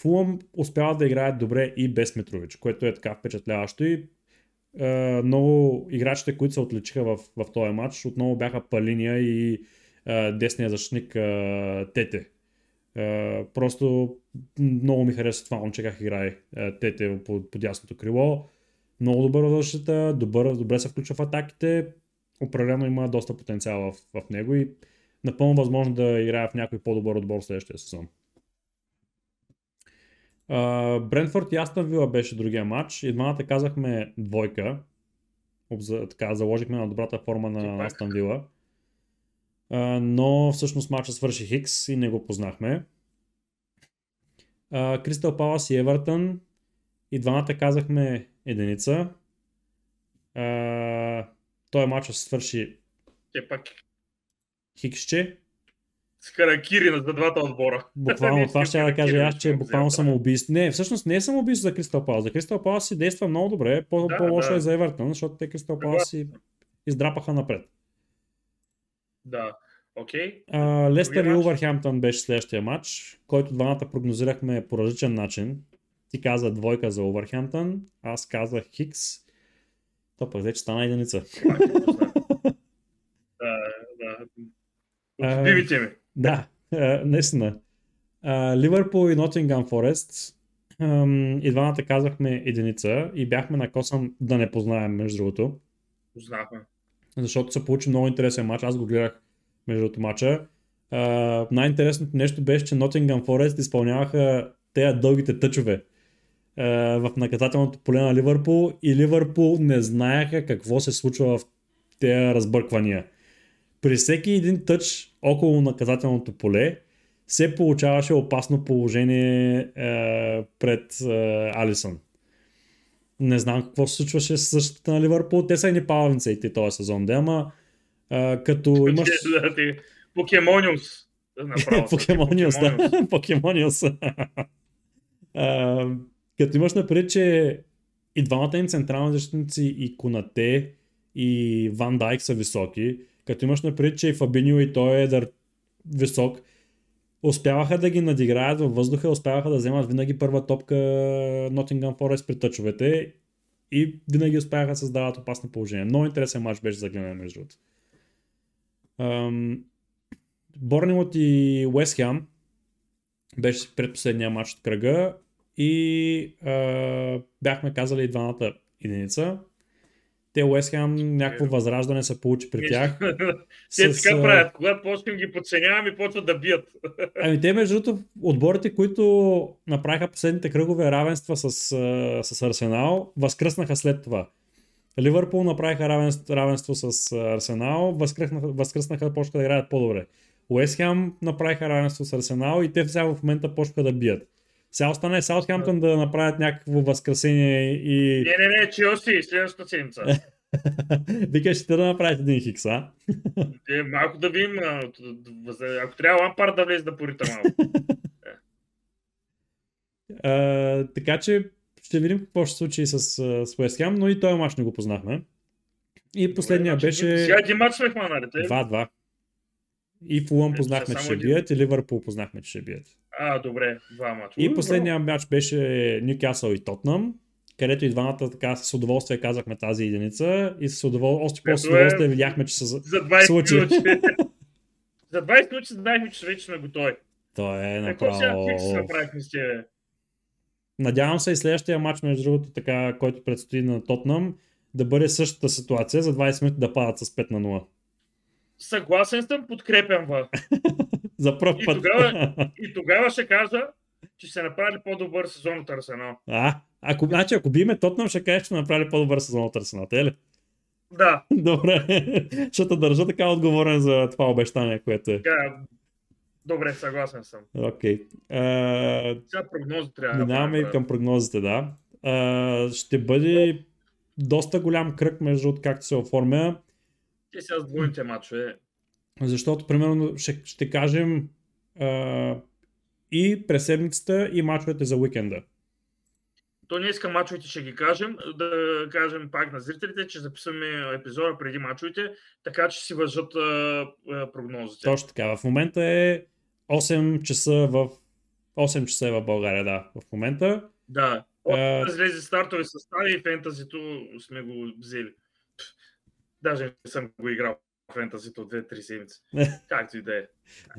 Фулъм успяват да играят добре и без Митрович, което е така впечатляващо и е, много играчите, които се отличиха в, в този матч, отново бяха Палиния и е, десния защитник е, Тете. Е, просто много ми харесва това момче как играе е, Тете по, по дясното крило. Много добър в защита, добър, добре се включва в атаките. Определено има доста потенциал в, в него и напълно възможно да играе в някой по-добър отбор следващия сезон. Брентфорд и Астън Вила беше другия матч. И двамата казахме двойка. Обза, така, заложихме на добрата форма на Астън Вила. но всъщност матча свърши Хикс и не го познахме. Кристал Палас и Евертън. И двамата казахме единица. той матч свърши Те пак Хиксче с харакири на двата отбора. Буквално <laughs> това ще да кажа аз, че е буквално самоубийство. Не, всъщност не е самоубийство за Кристал Палас. За Кристал Палас си действа много добре, по- да, по-лошо да. е за Евертън, защото те Кристал Палас си издрапаха напред. Да. Окей. А, Лестър и? Увърхемптън беше следващия матч, който двамата прогнозирахме по различен начин. Ти каза двойка за Увърхемптън, аз казах Хикс. То пък вече стана единица. Да, да. <laughs> Отбивите ми. Да, а, наистина. А, Ливърпул и Нотингам Форест. И двамата казахме единица и бяхме на косъм да не познаем, между другото. Познахме. защото се получи много интересен матч. Аз го гледах между другото матча. Най-интересното нещо беше, че Nottingham Forest изпълняваха тези дългите тъчове а, в наказателното поле на Ливърпул и Ливърпул не знаеха какво се случва в тези разбърквания. При всеки един тъч около наказателното поле се получаваше опасно положение а, пред а, Алисън. Не знам какво се случваше с защита на Ливърпул. Те са и палавница и този сезон, да, ама а, като имаш... Да, ти- Покемониус. <laughs> Са. Покемониус, да. Покемониус. <laughs> Като имаш напред, че и двамата им централни защитници, и Конате, и Ван Дайк са високи, като имаш напред, че и Фабиньо и той е дър висок, успяваха да ги надиграят във въздуха, успяваха да вземат винаги първа топка Nottingham Forest при тъчовете и винаги успяха да създават опасно положение. Много интересен матч беше за гледане между другото. Борнемот и Уест Хем беше предпоследния матч от кръга и а, бяхме казали и двамата единица. Те Уест Хем някакво възраждане се получи при тях. Те с, така правят. Когато почнем ги подценяваме, почват да бият. Ами те между другото, отборите, които направиха последните кръгове равенства с, с Арсенал, възкръснаха след това. Ливърпул направиха равенство, равенство с Арсенал, възкръснаха, възкръснаха, почнаха да играят по-добре. Уест Хем направиха равенство с Арсенал и те сега в момента почнаха да бият. Сега остане Саутхемптън да направят някакво възкресение и... Не, не, не, Челси, следващата седмица. <laughs> Викаш, ще да направите един хикс, а? Е, малко да видим, ако трябва Лампард да влезе да порита малко. <laughs> А, така че ще видим какво ще случи с, с West Ham, но и този мач не го познахме. И последния Добре, беше значи, Сега един матч сме хванали. те. 2-2. И Фулъм Е, познахме, че ще един. бият, и Ливърпул познахме, че ще бият. А, добре, два мача. И последния матч беше Ньюкасъл и Тотнам, където и двамата така с удоволствие казахме тази единица и с удоволствие, още по-с удоволствие е- видяхме, че са... За 20 случи. За 20 <laughs> минути знаехме, че вече сме готови. Той е Е, Какво сега направо... фикс направихме с тебе? Надявам се и следващия матч, между другото, така, който предстои на Тотнам, да бъде същата ситуация, за 20 минути да падат с 5 на 0. Съгласен съм, подкрепям ва. <laughs> За първ И път. тогава- <laughs> И тогава ще кажа, че се направили по-добър сезон от Арсенал. а, ако, значи, ако биме Тотнам, ще кажеш, че направили по-добър сезон от Арсенал, те ли? Да, <laughs> Добре, ще те държа така отговорен за това обещание, което е. така, добре, съгласен съм. Окей. Okay. Сега прогнози трябва да Минаваме и правя. към прогнозите, да. А, ще бъде доста голям кръг между от както се оформя, Те сега с двойните матчове. защото примерно ще, ще кажем а, и през седмицата и мачовете за уикенда. То не иска мачовете, ще ги кажем. Да кажем пак на зрителите, че записваме епизода преди мачовете, така че си въжат а, а, прогнозите. Точно така. В момента е 8 часа в 8 часа е в България, да, в момента. Да. Излезе стартови състави и фентазито сме го взели. Даже не съм го играл в фентазито от 2-3 седмици. <laughs> Както и да е.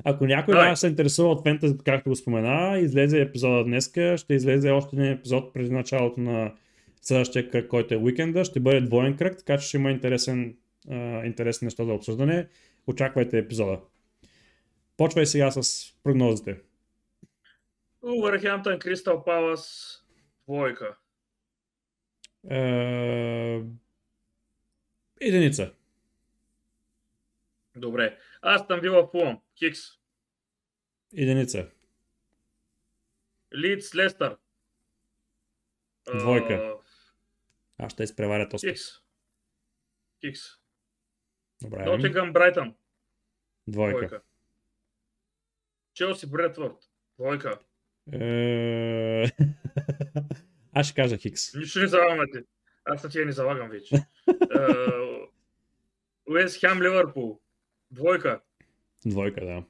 Ако някой да се интересува от фентези, както го спомена, излезе епизода днеска, ще излезе още един епизод преди началото на следващия кръг, който е уикенда. Ще бъде двоен кръг, така че ще има интересен, а, интересни неща за обсъждане. Очаквайте епизода. Почвай сега с прогнозите. Увърхемптън, Кристал Палас, двойка. Е... Единица. Добре. Аз там Вила Фулъм. Хикс. Единица. Лидс, Лестър. А, Двойка. Аз ще изпреваря този. Хикс. Хикс. Добре. Нотингъм, Брайтън. Двойка. Двойка. Челси, Бретфорд. Двойка. Е... <laughs> Аз ще кажа Хикс. Нищо не залагате. Аз на тия не залагам вече. Уест Хем, Ливърпул. Двойка. Двойка, да.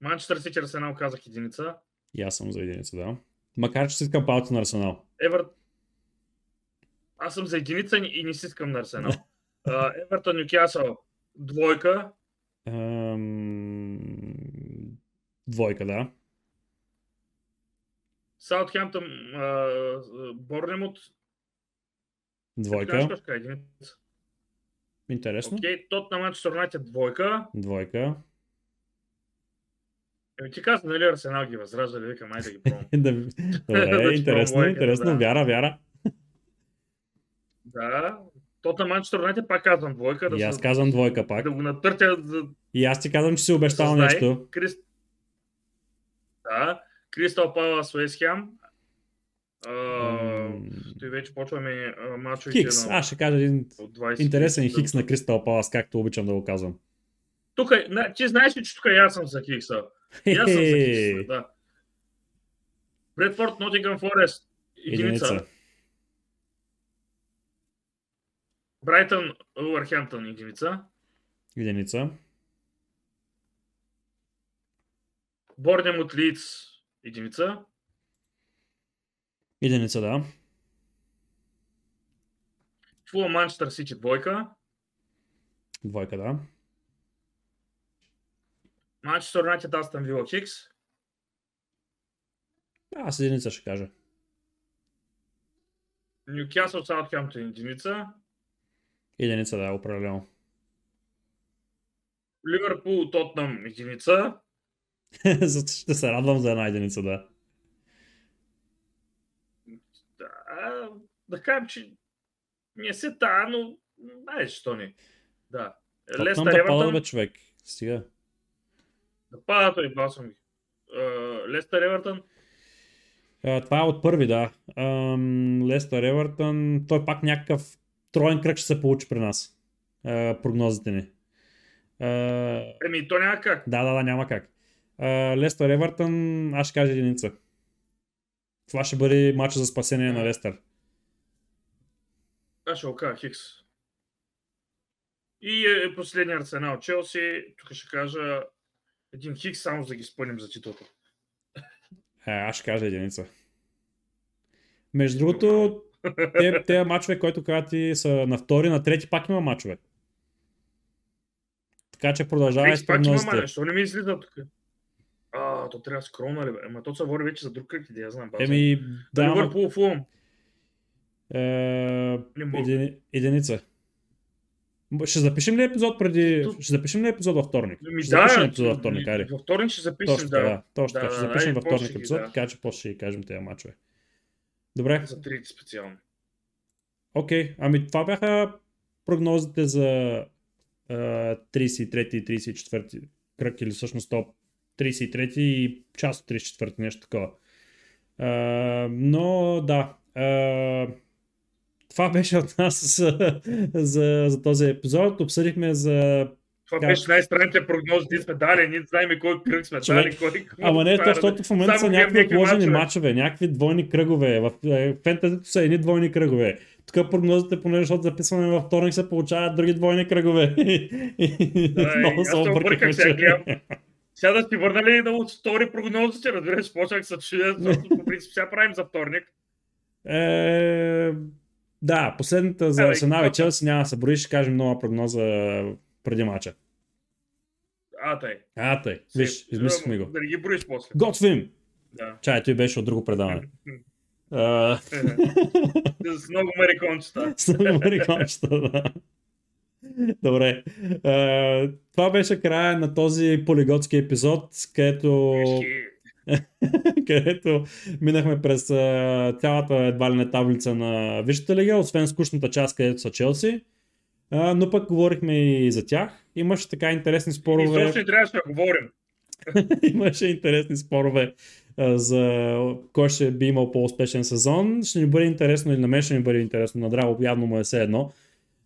Манчестър Сити Арсенал казах единица. И аз съм за единица, да. Макар, че си искам палци на Арсенал. Евер... Аз съм за единица и не си искам на Арсенал. <laughs> Евертон Нюкасъл двойка. Ам... Двойка, да. Саутхемптън Борнемут. Двойка. Интересно. Окей, тот на Манчестър Юнайтед двойка. Двойка. Еми ти каза, нали Арсенал ги възраждали, викам, айде да ги пробвам. <laughs> Да- Добре, <laughs> Да интересно, интересно. да. Вяра, вяра. да, тот на Манчестър Юнайтед пак казвам двойка. Да, И аз казвам двойка пак. да го натъртя за И аз ти казвам, че си обещал знае. нещо. Крис... Да, Кристал Палас Уест Хем. Той вече почваме мачовете Хикс. на Аз ще кажа един от 20. интересен хикс на Кристал Палас, както обичам да го казвам. Тук, ти знаеш ли, че тук аз съм за Хикса? И аз съм за Хикса, да. Бредфорд, Нотингъм Форест. Единица. Единица. Брайтън, Уърхемптън. Единица. Единица. Борнем от Лиц. Единица. Единица, да. Фула Манчестър Сити двойка. Двойка, да. Манчестър Юнайтед Астън Вила Хикс. Аз единица ще кажа. Ньюкасъл Саутхемптън единица. Единица, да, определено. Ливърпул Тотнам единица. <laughs> Ще се радвам за една единица, да. Да, да кажем, че не се та, но знаеш, що не. Да. Лестър да пада, Евертън. бе, човек. Стига. Да пада той, басвам ги. Лестър Евертън. Това е от първи, да. Лестър Евертън. Той пак някакъв троен кръг ще се получи при нас. Прогнозите ни. Еми, то няма как. да, да, да, няма как. Лестър Евертън, аз ще кажа единица. Това ще бъде матча за спасение на Лестър. Аз ще го кажа Хикс. И е последния Арсенал Челси. Тук ще кажа един Хикс, само за да ги спънем за титлата. А, аз ще кажа единица. Между другото, те, те мачове, които казват ти са на втори, на трети пак има мачове. Така че продължавай с Хикс пак има прогнозите. защо не ми излиза тук? А, то трябва да скромна ли? Ама то се говори вече за друг кръг, иде, я знам. Еми, да, Ливърпул Фулм. е, едини, единица. Ще запишем ли епизод преди... Тут- Ще запишем ли епизод във вторник? Ми, ще запишем епизод във вторник, айде. Във вторник ще запишем, Точно да. така, точно Да, така. Ще да, запишем да, във вторник епизод, да. така че после ще кажем тези мачове. Добре, За трите специално. окей. Ами това бяха прогнозите за а, 33 и 34 кръг или всъщност топ 33 и част от 34 нещо такова. А, но да, а, това беше от нас за, за, за този епизод. Обсъдихме за Това Как? беше най-странните прогнози, ние сме дали, ние знаем кой кръг сме Човек, дали, кой Ама не, то, това защото в момента са някакви отложени мачове. някакви двойни кръгове. В е, фентезито са едни двойни кръгове. Тук прогнозите, понеже защото записваме във вторник, се получават други двойни кръгове. <laughs> Да, много се обърках сега, да си върна ли да от втори прогнозите, разбираш, почнах се чуя, защото по принцип сега правим за вторник. Е, да, последната за Арсенал и? Челси няма да се брои, ще кажем нова прогноза преди мача. А, тъй. А, тъй, виж, измислихме го. Да не ги броиш после. Готвим! Да. Чай, той беше от друго предаване. А, С много марикончета. С много американчета, да. <laughs> Добре. А, това беше края на този полиготски епизод, където, <laughs> където минахме през а, цялата едва ли не таблица на Висшата лига, освен скучната част, където са Челси. А, но пък говорихме и за тях. Имаше така интересни спорове. Изобщо не трябваше да говорим. <laughs> Имаше интересни спорове а, за кой ще би имал по-успешен сезон. Ще ни бъде интересно или на мен ще ми бъде интересно. На Драго явно му е все едно.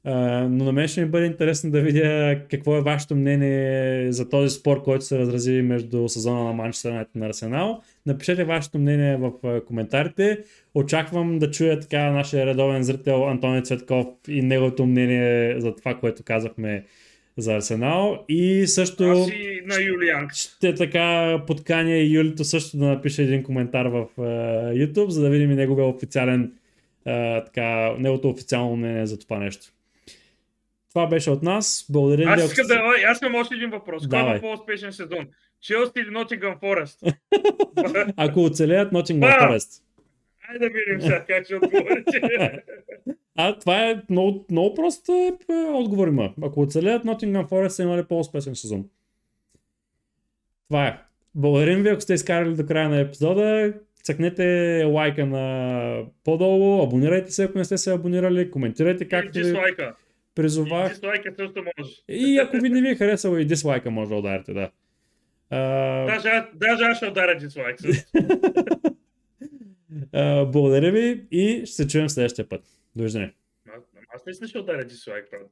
Но на мен ще ми бъде интересно да видя какво е вашето мнение за този спор, който се разрази между сезона на Манчестър Юнайтед на Арсенал. Напишете вашето мнение в коментарите. Очаквам да чуя така нашия редовен зрител Антони Цветков и неговото мнение за това, което казахме за Арсенал. И също Аз и на Юлианг. ще така подканя и Юлито също да напише един коментар в uh, YouTube, за да видим и неговия официален, uh, така, неговото официално мнение за това нещо. Това беше от нас. Благодарим ви. Аз искам да... Аз имам още един въпрос. Кой е по-успешен сезон? Челси или Нотингъм Форест? <laughs> Ако оцелеят Nottingham Ба! Forest. Айде да видим сега как ще отговорите. <laughs> А, това е много, много прост е, е, отговор има. Ако оцелеят Nottingham Forest са имали по-успешен сезон. Това е. Благодарим ви, ако сте изкарали до края на епизода. Цъкнете лайка на по-долу, абонирайте се, ако не сте се абонирали, коментирайте както ви дислайка. И призовах. дислайка също може. И ако ви не ви е харесало и дислайка може да ударите, да. А, Даже, даже аз ще ударя дислайк. също. <laughs> а, благодаря ви и ще се чуем следващия път. Довиждане. Аз- Аз наистина ще ударя дислайк, правда.